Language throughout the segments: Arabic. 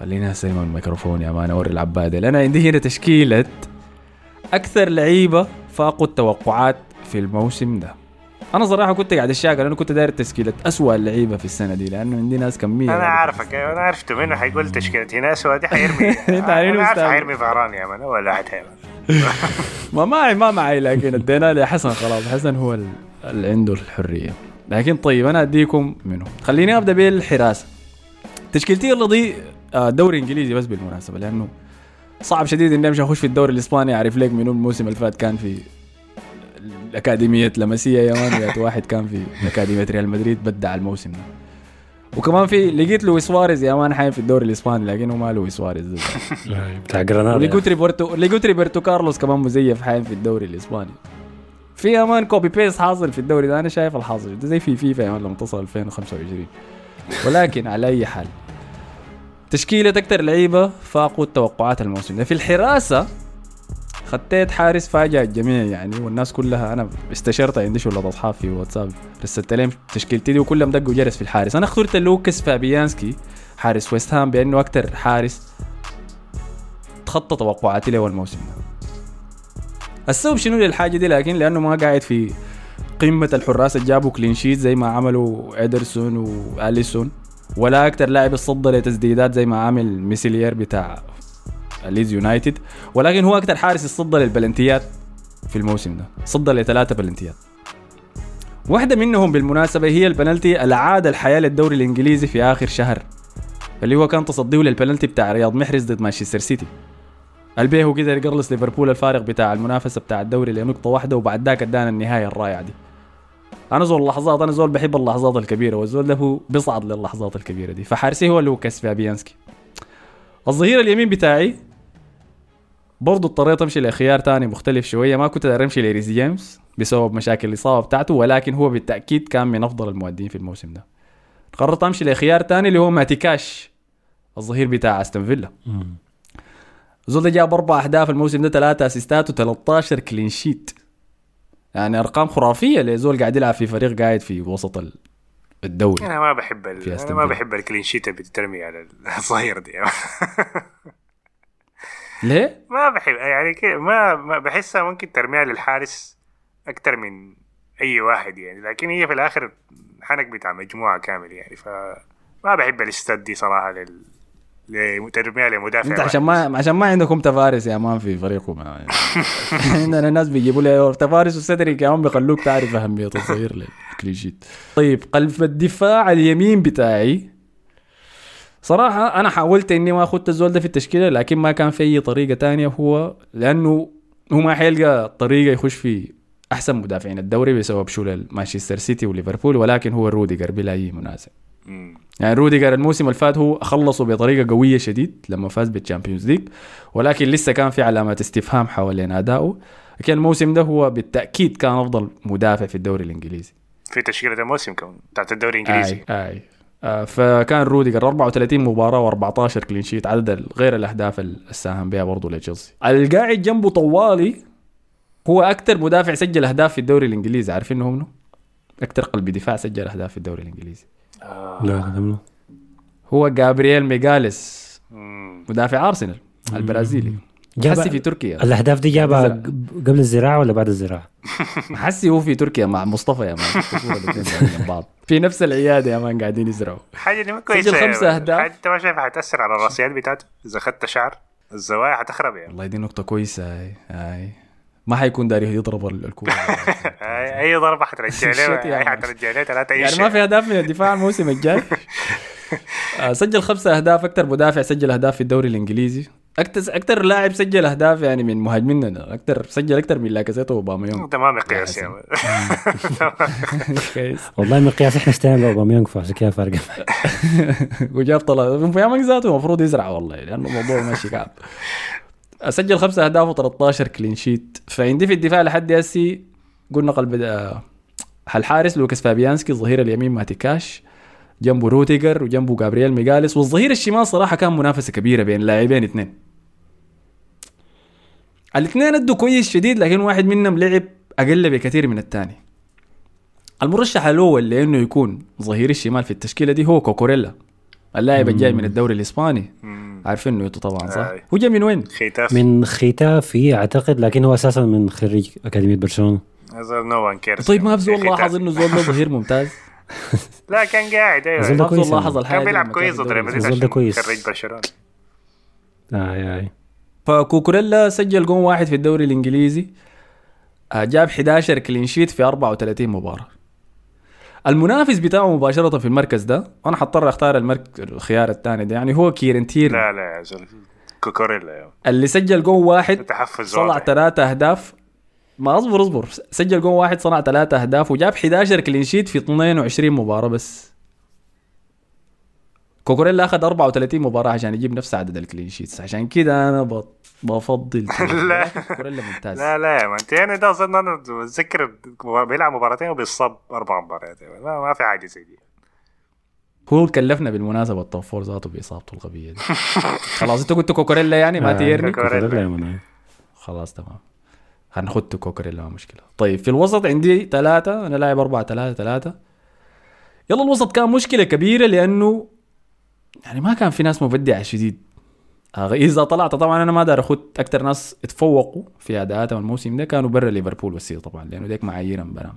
خليني استلم الميكروفون يا مان أوري العباده لأن عندي هنا تشكيلة أكثر لعيبة فاقوا التوقعات في الموسم ده. أنا صراحة كنت قاعد الشاكل أنا كنت داير تشكيلة اسوء اللعيبه في السنة دي لأنه عندي ناس كميه أنا عارفك أنا عرفت منه حيقول تشكيلتي ناس دي حيرمي. أنت عارف أنا عارف. حيرمي فهران يا مان ولا واحد ما معي ما معي لكن ادينا لحسن خلاص. حسن هو ال- اللي عنده الحرية. لكن طيب أنا أديكم منه. خليني أبدأ بالحراسة. تشكيلتي يلا دي آه، دوري إنجليزي بس بالمناسبة لأنه صعب شديد إني أمشي أخش في الدوري الإسباني. أعرف لك منو؟ الموسم اللي فات كان في أكاديمية لاماسيا يا man واحد كان في أكاديمية ريال مدريد بدع الموسم ده. وكمان في لقيت لويس سواريز يا man حايم في الدوري الإسباني لكنه ما لويس سواريز. بتاع جرانادا ولقيت روبرتو لقيت روبرتو كارلوس كمان مزيف حايم في الدوري الإسباني. في يا man copy paste حاصل في الدوري ده أنا شايف الحاصل. ده زي في فيفا يا man لما تصل 2025 ولكن على أي حال تشكيلة أكتر لعيبة فاقوا التوقعات الموسم ده. في الحراسة ختيت حارس فاجأ الجميع يعني والناس كلها أنا استشرت عندي شلة أصحاب في واتساب. رسلت لهم تشكيلتي دي وكلهم دقوا جرس في الحارس. أنا اخترت لوكاس فابيانسكي حارس ويست هام بأنه أكتر حارس تخطى توقعاتي له الموسم ده. السبب شنو للحاجة دي؟ لكن لأنه ما قاعد في قمة الحراس اللي جابوا clean sheet زي ما عملوا إدرسون وآليسون. ولا أكتر لاعب يصدى لتسديدات زي ما عامل ميسيليير بتاع ليز يونايتد. ولكن هو أكتر حارس يصدى للبلنتيات في الموسم ده. صدى لثلاثة بلنتيات. واحدة منهم بالمناسبة هي البنالتي العادت الحياة للدوري الإنجليزي في آخر شهر اللي هو كان تصديه للبنالتي بتاع رياض محرز ضد مانشستر سيتي. البيه قدر يقلص ليفربول الفارق بتاع المنافسة بتاع الدوري لنقطة واحدة وبعد ذاك ادانا النهاية الرائعة دي. أنا زول اللحظات أنا زول بحب اللحظات الكبيرة والزول ده هو بيصعد للحظات الكبيرة دي. فحارسي هو لوكاس فابيانسكي الظهير اليمين بتاعي برضو اضطريت أمشي لخيار تاني مختلف شوية. ما كنت داير أمشي لريس جيمس بسبب مشاكل الإصابة بتاعته ولكن هو بالتأكيد كان من أفضل المؤدين في الموسم ده. قررت أمشي لخيار تاني اللي هو ماتي كاش الظهير بتاع أستون فيلا. الزول ده جاب أربع أهداف الموسم ده ثلاثة أسيستات و13 clean sheet يعني أرقام خرافية لزول قاعد يلعب في فريق قاعد في وسط ال- الدوري أنا ما بحب. أنا ما. بحب الكلين شيت اللي بتترمي على الظهير دي ليه؟ ما بحب يعني كده ما, ما بحسها ممكن ترميها للحارس أكتر من أي واحد يعني لكن هي في الآخر حنك بتاع مجموعة كامل يعني ف ما بحب الإستاد دي صراحة لل لترميها لمدافع انت. عشان ما عشان ما عندكم تفارس يا مان في فريقكم يعني. عندنا ناس بيجيبوا لي تفارس وسدري كمان بيخلوك تعرف أهمية الصغير لل clean sheet طيب قلب الدفاع اليمين بتاعي صراحة أنا حاولت إني ما أخذت الزول ده في التشكيلة لكن ما كان في أي طريقة تانية هو لأنه هو ما حيلقى طريقة يخش في أحسن مدافعين الدوري بسبب شلل مانشستر سيتي وليفربول ولكن هو روديجر بلا منازع مم. يعني روديجر الموسم اللي فات هو خلصوا بطريقة قوية شديد لما فاز بال Champions League ولكن لسه كان في علامات استفهام حوالين أداؤه. لكن الموسم ده هو بالتأكيد كان أفضل مدافع في الدوري الإنجليزي. في تشكيلة الموسم كمان بتاعت الدوري الإنجليزي. أي أي. آه فكان روديجر 34 مباراة و14 clean sheet عدد غير الأهداف اللي ساهم بها برضه لتشيلسي. القاعد جنبه طوالي هو أكثر مدافع سجل أهداف في الدوري الإنجليزي عارفين إنه منه أكثر قلب دفاع سجل أهداف في الدوري الإنجليزي. آه. لا لا لا هو جابرييل ميغاليس. مدافع أرسنال البرازيلي هسي في تركيا الأهداف دي جابها الزرع. قبل الزراعة ولا بعد الزراعة؟ هسي هو في تركيا مع مصطفى يا man بعض في نفس العيادة يا man قاعدين يزرعوا حاجة دي ما كويسه سجل خمسة يعني. أهداف. حاجة أنت ما شايفها حتاثر على الرأسيات بتاعته إذا اخذت شعر الزوايا حتخرب يعني والله دي نقطة كويسة هاي هاي ما حيكون داير يضرب ال- الكورة. أي أي ضربة حترجع له أي man. حترجع له ثلاثة أي يعني ما في اهداف من الدفاع الموسم الجاي. آه، سجل خمسة أهداف أكثر مدافع سجل أهداف في الدوري الإنجليزي. أكثر أكثر لاعب سجل أهداف يعني من مهاجميننا. أكثر سجل أكثر من لاكازيت واوباميونغ ده ما مقياس يا والله مقياس إحنا اشترينا اوباميونج فعشان كده فارقه وجاب طلع فيامنج ذاته المفروض يزرع والله لأنه الموضوع ماشي كعب. سجل خمسة أهداف و13 clean sheet فعندي في الدفاع لحد هسي قلنا قلب الحارس لوكاس فابيانسكي الظهير اليمين ماتي كاش جنبه روديجر وجنبه جابرييل ميغاليس والظهير الشمال صراحة كان منافسة كبيرة بين لاعبين اثنين. الاثنين أدوا كويس شديد لكن واحد منهم لعب أقل بكثير من الثاني. المرشح الأول لأنه يكون ظهير الشمال في التشكيلة دي هو كوكوريلا اللاعب الجاي من الدوري الإسباني. عارفين إنه أنتوا طبعا صح؟ آي. هو جاي من وين؟ ختاف من ختافي أعتقد لكن هو أساسا من خريج أكاديمية برشلونة. no one cares طيب ما بزول لاحظ إنه زول ظهير ممتاز؟ لا كان قاعد أيوه. الزول ده كويس لاحظ الحاجة كان بيلعب كويس في ضد ريال مدريد كويس. خريج برشلونة. اي اي فكوكوريلا سجل جون واحد في الدوري الإنجليزي آه، جاب 11 clean sheet في 34 مباراة. المنافس بتاعه مباشرة في المركز ده أنا حضطر أختار المركز الخيار الثاني ده. يعني هو كيرن تيرني لا لا يا زول كوكوريلا يا اللي سجل جون واحد صنع. ثلاثة أهداف. ما أصبر أصبر. سجل جون واحد صنع ثلاثة أهداف وجاب 11 clean sheet في 22 مباراة بس. كوكوريلا أخذ 34 مباراة عشان يجيب نفس عدد ال clean sheets عشان كده أنا بط- بفضل. لا. لكن كوكوريلا ممتاز. لا لا يا man يعني ده أظن أنا بتذكر بيلعب مباراتين وبيصاب أربع مباريات ما, ما في حاجة زي دي. هو كلفنا بالمناسبة ال top four ذاته بإصابته الغبية دي. خلاص انت قلت كوكوريلا يعني ما آه، تيرني. كوكوريلا. خلاص تمام. هنخد كوكوريلا ما مشكلة. طيب في الوسط عندي ثلاثة أنا لاعب أربعة ثلاثة ثلاثة. يلا الوسط كان مشكلة كبيرة لأنه يعني ما كان في ناس مبدعة شديد. آه، إذا طلعت طبعا أنا ما دار أخد أكتر ناس اتفوقوا في أداءاتهم الموسم ده كانوا برا ليفربول والسيتي طبعا لأنه ديك معاييرهم برام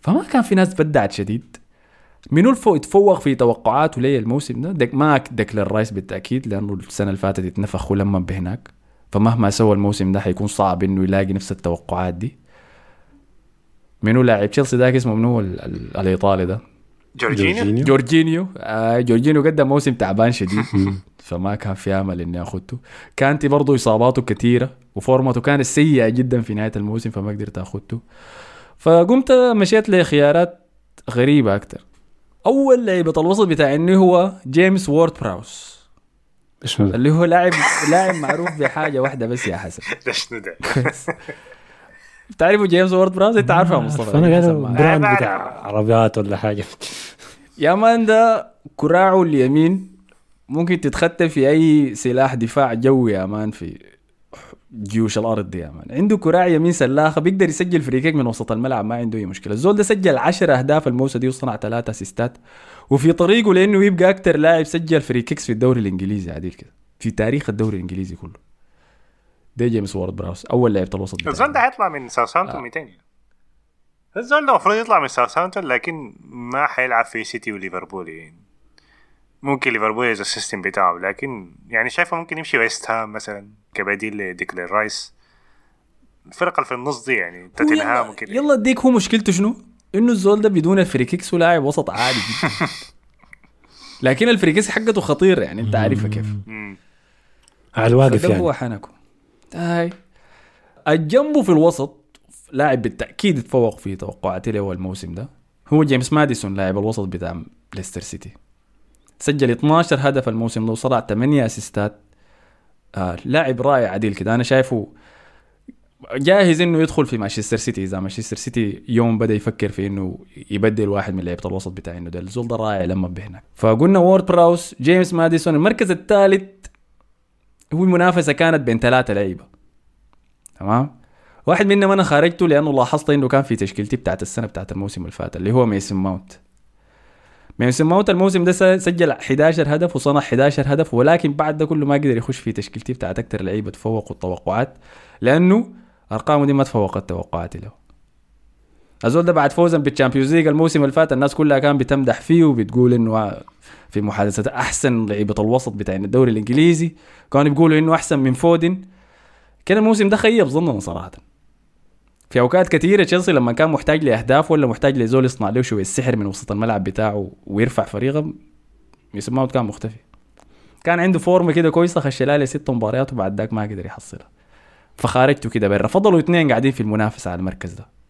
فما كان في ناس بدعت شديد. منو الفو يتفوق في توقعاته لي الموسم ده؟ ديك ما ديكلان رايس بالتأكيد لأنه السنة اللي فاتت اتنفخ ولما بهناك. فمهما سوى الموسم ده حيكون صعب إنه يلاقي نفس التوقعات دي. منو لاعب؟ تشيلسي ذاك اسمه منو ال- ال- الإيطالي ده؟ جورجينيو جورجينيو جورجينيو آه جورجينيو قدم موسم تعبان شديد. فما كان في أمل إني أخذته. كانتي برضه إصاباته كثيرة وفورمته كانت سيئة جدا في نهاية الموسم فما قدرت أخذته. فقمت مشيت لخيارات غريبة أكثر أول لعيبه الوسط بتاعني هو جيمس وورد براوس؟ اللي هو لاعب لاعب معروف بحاجة واحدة بس يا حسن. ده شنو ده؟ بتعرفوا جيمس وورد براوس انت عارفه مصطفى. فأنا قاعد brand بتاع. عربيات ولا حاجة. يا man ده كراعه اليمين. ممكن تتختم في أي سلاح دفاع جوي يا man في جيوش الأرض دي يا man. عنده كراع يمين سلاخة بيقدر يسجل free من وسط الملعب ما عنده أي مشكلة. الزول ده سجل 10 أهداف الموسم دي وصنع ثلاثة اسيستات وفي طريقه لأنه يبقى أكثر لاعب سجل free kicks في الدوري الإنجليزي عديل كده. في تاريخ الدوري الإنجليزي كله. ده جيمس وورد براوس. أول لعيبه الوسط الزول. ده حيطلع من ساوثهامبتون 200 الزول ده المفروض يطلع من ساوثهامبتون لكن ما حيلعب في سيتي وليفربول. يعني ممكن ليفربول يز ال system بتاعه لكن يعني شايفه ممكن يمشي ويست هام مثلا كبديل لديكلين رايس. الفرقة اللي في النص دي يعني توتنهام يلا, وكده يلا اديك هو مشكلته شنو؟ إنه الزول ده بدون ال free kicks ولاعب وسط عادي جدا. لكن ال free kicks حقته خطير يعني أنت عارفها كيف. على الواقف يعني هو حنكو هاي. الجنبه في الوسط لاعب بالتأكيد اتفوق في توقعاتي له الموسم ده هو جيمس ماديسون لاعب الوسط بتاع ليستر سيتي. سجل 12 هدف الموسم ده وصنع 8 أسيستات. آه لاعب رائع عديل كده. أنا شايفه جاهز إنه يدخل في مانشستر سيتي. إذا مانشستر سيتي يوم بدأ يفكر في إنه يبدل واحد من لعيبة الوسط بتاع إنه ده الزول ده رائع لما بهناك. فقلنا وورد براوس جيمس ماديسون المركز الثالث هو المنافسة كانت بين ثلاثة لعيبة. تمام؟ واحد منهم أنا خارجته لأنه لاحظت إنه كان في تشكيلتي بتاعت السنة بتاعت الموسم اللي فات اللي هو ميسن ماونت. ميسن ماونت الموسم ده سجل 11 هدف وصنع 11 هدف ولكن بعد ده كله ما قدر يخش في تشكيلتي بتاعت أكثر لعيبة تفوقوا التوقعات لأنه أرقامه دي ما تفوقت توقعاتي له. الزول ده بعد فوزا بال Champions League الموسم اللي فات الناس كلها كان بتمدح فيه وبتقول إنه في محادثة أحسن لعيبة الوسط بتاع الدوري الإنجليزي. كانوا بيقولوا إنه أحسن من فودن. كان الموسم ده خيب ظننا صراحة. في أوقات كثيرة تشيلسي لما كان محتاج لأهداف ولا محتاج لزول يصنع له شوية السحر من وسط الملعب بتاعه ويرفع فريقه ماونت كان مختفي. كان عنده فورمه كده كويسة خش لها ست مباريات وبعد ذاك ما قدر يحصلها. فخارجته كده برا. فضلوا اثنين قاعدين في المنافسة على المركز ده.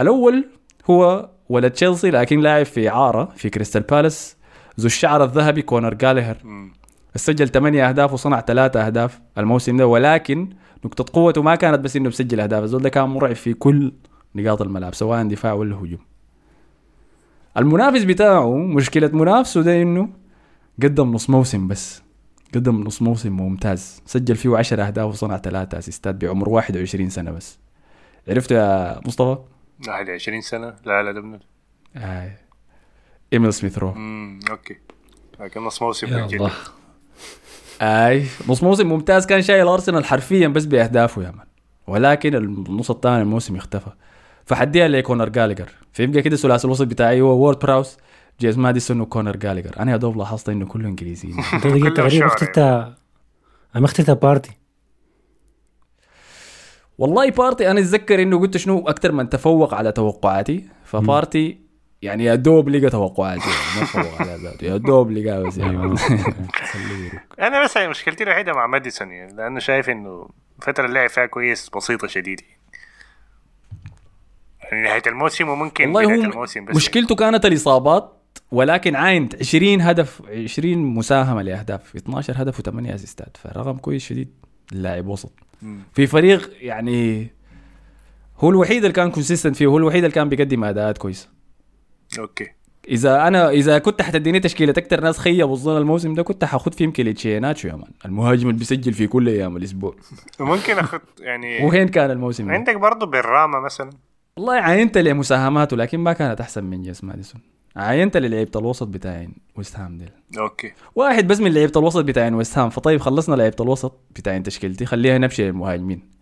الأول هو ولد تشيلسي لكن لاعب في اعاره في كريستال بالاس. ذو الشعر الذهبي كونر جاليهر مم. سجل 8 أهداف وصنع 3 أهداف الموسم ده ولكن نقطة قوته ما كانت بس إنه بسجل أهداف الزول ده كان مرعب في كل نقاط الملعب سواء دفاع ولا هجوم. المنافس بتاعه مشكلة منافسه ده إنه قدم نص موسم بس. قدم نص موسم ممتاز. سجل فيه 10 أهداف وصنع 3 أسيستات بعمر 21 سنة بس. عرفت يا مصطفى؟ واحد 20 سنة. لا لا ده ابن آي. إيميل سميث رو. امم okay. لكن نص موسم آي نص موسم ممتاز. كان شايل أرسنال حرفيا بس بأهدافه يا man. ولكن النص الثاني الموسم اختفى. فحديها لكونر جالجر فيبقى كده ثلاثي الوسط بتاعي. هو وورد براوس. جيمس ماديسون وكونر جالجر أنا يا دوب لاحظت إنه كله انجليزيين أنت تقريبا شعر اخترت أنا اخترت بارتي. والله بارتي أنا أتذكر إنه قلت شنو؟ أكثر من تفوق على توقعاتي. فبارتي يعني يا دوب لقى توقعاتي. يعني ما تفوق على ذاته. يا دوب لقى بس يعني. أنا بس مشكلتي الوحيدة مع ماديسون يعني لأنه شايف إنه الفترة اللي لعب فيها كويس بسيطة شديد يعني نهاية الموسم وممكن والله هو الموسم بس مشكلته كانت الإصابات ولكن عاين 20 هدف 20 مساهمة لأهداف 12 هدف و8 أسيستات. فرقم كويس شديد اللاعب وسط. في فريق يعني هو الوحيد اللي كان consistent فيه هو الوحيد اللي كان بيقدم أداءات كويسة. okay. إذا أنا إذا كنت حتديني تشكيلة أكثر ناس خيبوا الظن الموسم ده كنت حاخذ فيهم كليتشي إيهيناتشو يا man. المهاجم اللي بيسجل في كل أيام الأسبوع. وممكن اخذ يعني وين كان الموسم؟ عندك برضه بالراما مثلا. والله عاينت لمساهماته لكن ما كانت أحسن من جيمس ماديسون. عاينت للعيبة الوسط بتاعين ويست هام ديل. okay. واحد بس من لعيبة الوسط بتاعين ويست هام. فطيب خلصنا لعيبة الوسط بتاعين تشكيلتي. خليها نمشي للمهاجمين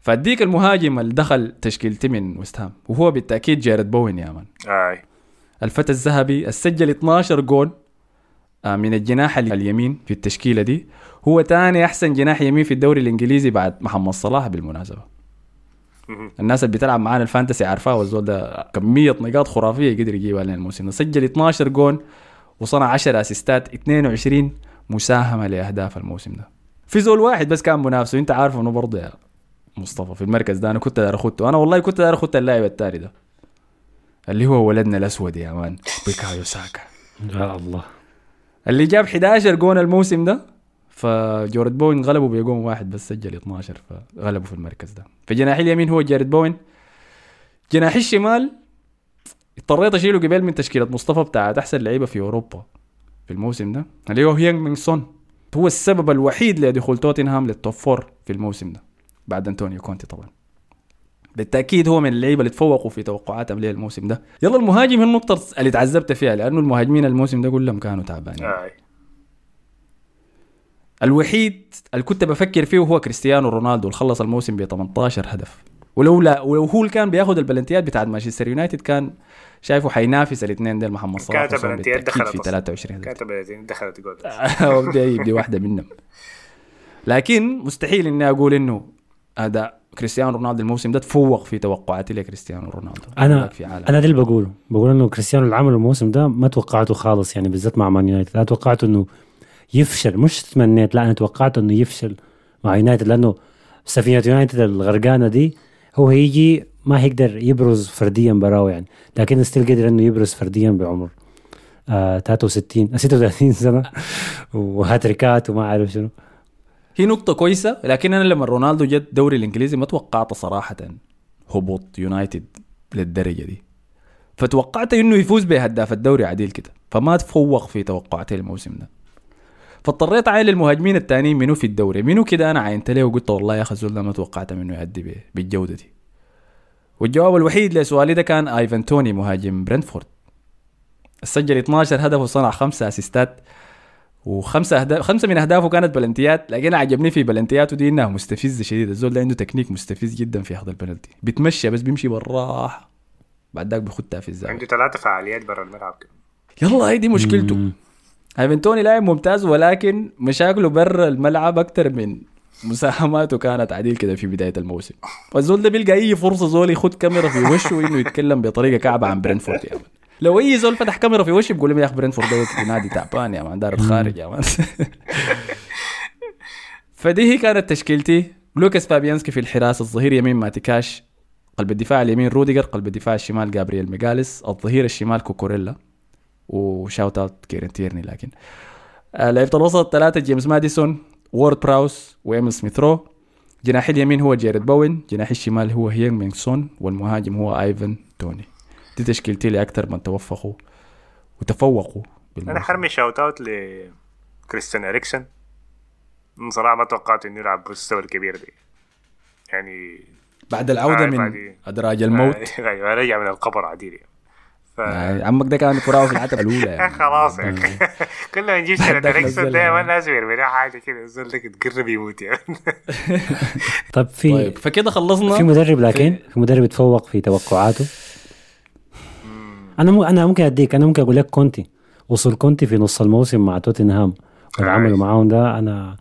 فأديك المهاجم اللي دخل تشكيلتي من ويست هام وهو بالتأكيد جارود بوين يا man. آي. الفتى الذهبي سجل 12 جول آه، من الجناح اليمين في التشكيلة دي. هو تاني أحسن جناح يمين في الدوري الإنجليزي بعد محمد صلاح بالمناسبة. الناس اللي بتلعب معانا ال fantasy عارفاه والزول ده كميه نقاط خرافية قدر يجيبها لنا الموسم ده. سجل 12 جول وصنع 10 اسيستات 22 مساهمة لأهداف الموسم ده. في زول واحد بس كان منافسه انت عارف انه برضه يا مصطفى في المركز ده أنا كنت داير اخدته أنا والله كنت داير اخدت اللاعب التالي ده. اللي هو ولدنا الأسود يا man بيكايو ساكا. يا الله. اللي جاب 11 جون الموسم ده فجارود بوين غلبوا بجون واحد بس سجل 12 فغلبوا في المركز ده. في جناح اليمين هو جارود بوين. جناح الشمال اضطريت أشيله قبل من تشكيلة مصطفى بتاعت أحسن لعيبة في أوروبا في الموسم ده اللي هو هيونج مينغ سون. هو السبب الوحيد لدخول توتنهام لل top four في الموسم ده بعد أنطونيو كونتي طبعا. بالتأكيد هو من اللعيبة اللي تفوقوا في توقعاتهم ليه الموسم ده. يلا المهاجم النقطة اللي تعذبت فيها لأنه المهاجمين الموسم ده كلهم كانوا تعبانين. اي الوحيد اللي كنت بفكر فيه هو كريستيانو رونالدو اللي خلص الموسم ب 18 هدف. ولولا ولو هو اللي كان بياخذ البلنتيات بتاعت مانشستر يونايتد كان شايفه حينافس الاثنين ديل محمد صلاح كانت بالتأكيد دخلت في أصلاً. 23 هدف. كاتب دخلت جول. يبدي واحدة منهم. لكن مستحيل إني أقول إنه هذا كريستيانو رونالدو الموسم ده تفوق في توقعاتي لكريستيانو رونالدو. أنا في عالم أنا ده اللي بقوله. بقول إنه كريستيانو اللي عمله الموسم ده ما توقعته خالص يعني بالذات مع مان يونايتد. لا توقعته إنه يفشل مش تمنيت لا أنا توقعت إنه يفشل مع يونايتد لأنه سفينة يونايتد الغرقانة دي هو هيجي ما هيقدر يبرز فرديا براه يعني. لكن still قدر إنه يبرز فرديا بعمر. آه 63 آه، 36 سنة. وهاتريكات وما عارف شنو. هي نقطة كويسة لكن أنا لما رونالدو جت الدوري الإنجليزي ما توقعت صراحة هبوط يونايتد للدرجة دي. فتوقعت إنه يفوز بهداف الدوري عديل كده. فما تفوق في توقعاتي الموسم ده. فاضطريت اعاين المهاجمين التانيين منو في الدوري؟ منو كده أنا عينت له وقلت والله يا أخي الزول ده ما توقعت منه يأدي بالجوده دي والجواب الوحيد لسؤالي ده كان ايفان توني مهاجم برنتفورد. سجل 12 هدف وصنع خمسة أسيستات وخمسة أهداف خمسة من أهدافه كانت بلنتيات لكن عجبني في بلنتياته دي إنها مستفزة شديد. الزول ده عنده تكنيك مستفز جدا في أخذ البلنتي بيتمشى بس بيمشي بالراحة بعد ذاك بيخدها في الزاوية عنده ثلاثة فعاليات برا الملعب كده. يلا هي دي مشكلته. مم. ايفن توني لاعب ممتاز ولكن مشاكله برا الملعب أكتر من مساهماته كانت عديل كده في بداية الموسم. والزول ده بيلقى أي فرصة زول يخد كاميرا في وشه انه يتكلم بطريقة كعبة عن برينفورد يا man. لو أي زول فتح كاميرا في وشه بيقول لهم يا أخي برينفورد ده نادي تعبان يا man داير أخارج يا man. فدي هي كانت تشكيلتي. لوكاس فابيانسكي في الحراسه الظهير يمين ماتي كاش قلب الدفاع اليمين روديجر قلب الدفاع الشمال جابرييل ماغاليس الظهير الشمال كوكوريلا. و shout out كيرن تيرني لكن آه، لعيبة الوسط ثلاثة جيمس ماديسون وورد براوز وإيميل سميث رو. جناح اليمين هو جيرد بوين جناح الشمال هو هيانغ مينغ سون والمهاجم هو آيفن توني. دي تشكيلتي لاكثر من توفقوا وتفوقوا أنا بالموسم. حأرمي shout out لكريستيان إريكسن. أنا صراحة ما توقعت إنه يلعب بالمستوى الكبير ده يعني بعد العودة من أدراج الموت. أيوه رجع من القبر عديل يعني. ف... عمك ده كان كراوي في العتبه الأولى يعني. خلاص. يا أخي كل ما نجيب الإكسون نزلها. دايما لازم يرمي لها حاجة كده. الزول ده تقرب يموت يعني. طب في طيب. فكده خلصنا. في مدرب لكن؟ في مدرب يتفوق في توقعاته. أنا مو أنا ممكن أديك أنا ممكن أقول لك كونتي. وصل كونتي في نص الموسم مع توتنهام. واللي. عملوا معاهم ده أنا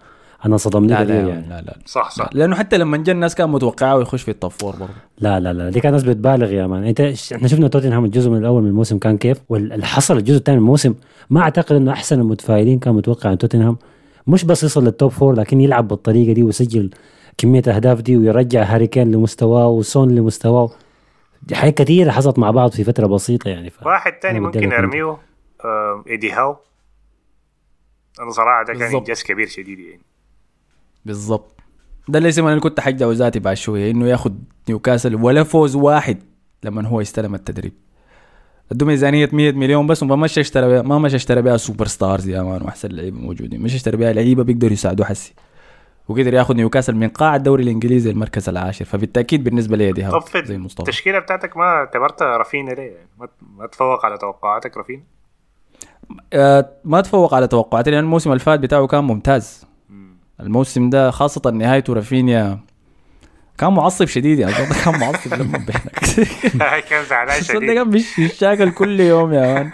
أنا صدمني لا كثير لا, يعني. لا لا. صح صح. لأنه حتى لما جا الناس كان متوقعه يخش في التوب فور برضه. لا لا لا دي كانت ناس بتبالغ يا man. أنت إحنا شفنا توتنهام الجزء من الأول من الموسم كان كيف؟ واللي حصل الجزء الثاني من الموسم ما أعتقد إنه أحسن المتفائلين كان متوقع ان توتنهام مش بس يصل لل top four لكن يلعب بالطريقة دي ويسجل كمية أهداف دي ويرجع هاري كين لمستواه وسون لمستواه. حاجات كثيرة حصلت مع بعض في فترة بسيطة يعني ف... واحد تاني بدي ممكن. أرميه آه، إيدي هاو. أنا صراحة ده كان. إنجاز كبير شديد يعني. بالضبط. ده اللي أنا كنت حجه ذاتي بعد شوية إنه ياخد نيوكاسل ولا فوز واحد لما هو استلم التدريب. ادوا ميزانية 100 مليون بس وما مشى اشترى ما مشى اشترى بها super stars يا man وأحسن لعيبة موجودين. مش اشترى بها لعيبة بيقدروا يساعدوه حسي. وقدر ياخد نيوكاسل من قاع الدوري الإنجليزي المركز العاشر. فبالتأكيد بالنسبة لي دي زي مصطفى. التشكيلة بتاعتك ما اعتبرت رافينيا ليه؟ ما تفوق على توقعاتك رافينيا آه ما تفوق على توقعاتي لأن الموسم اللي فات بتاعه كان ممتاز. الموسم ده خاصة نهايته رافينيا. كان معصب شديد يعني كان معصب لما بينك. كان زعلان شديد. كان بيش- بيشاكل كل يوم يا مان.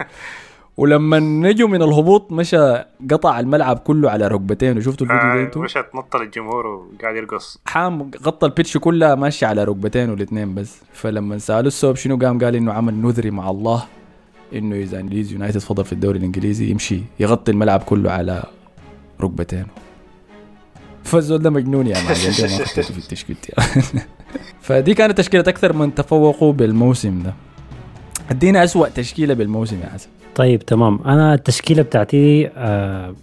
ولما نجوا من الهبوط مشى قطع الملعب كله على ركبتين. وشفتوا الفيديو ده آه، أنتوا؟ مش تنطل الجمهور وقاعد يرقص. حام غطى البيتش كلها ماشي على ركبتين والاثنين بس. فلما سالوه السبب شنو قام قال إنه عمل نذري مع الله إنه إذا ليدز يونايتد فضل في الدوري الإنجليزي يمشي يغطي الملعب كله على ركبتين. فالزول ده مجنون يا معلم؟ ما في التشكيلتي فدي كانت تشكيلة أكثر من تفوقوا بالموسم ده. ادينا أسوأ تشكيلة بالموسم يا حسن. طيب تمام. أنا التشكيلة بتاعتي آه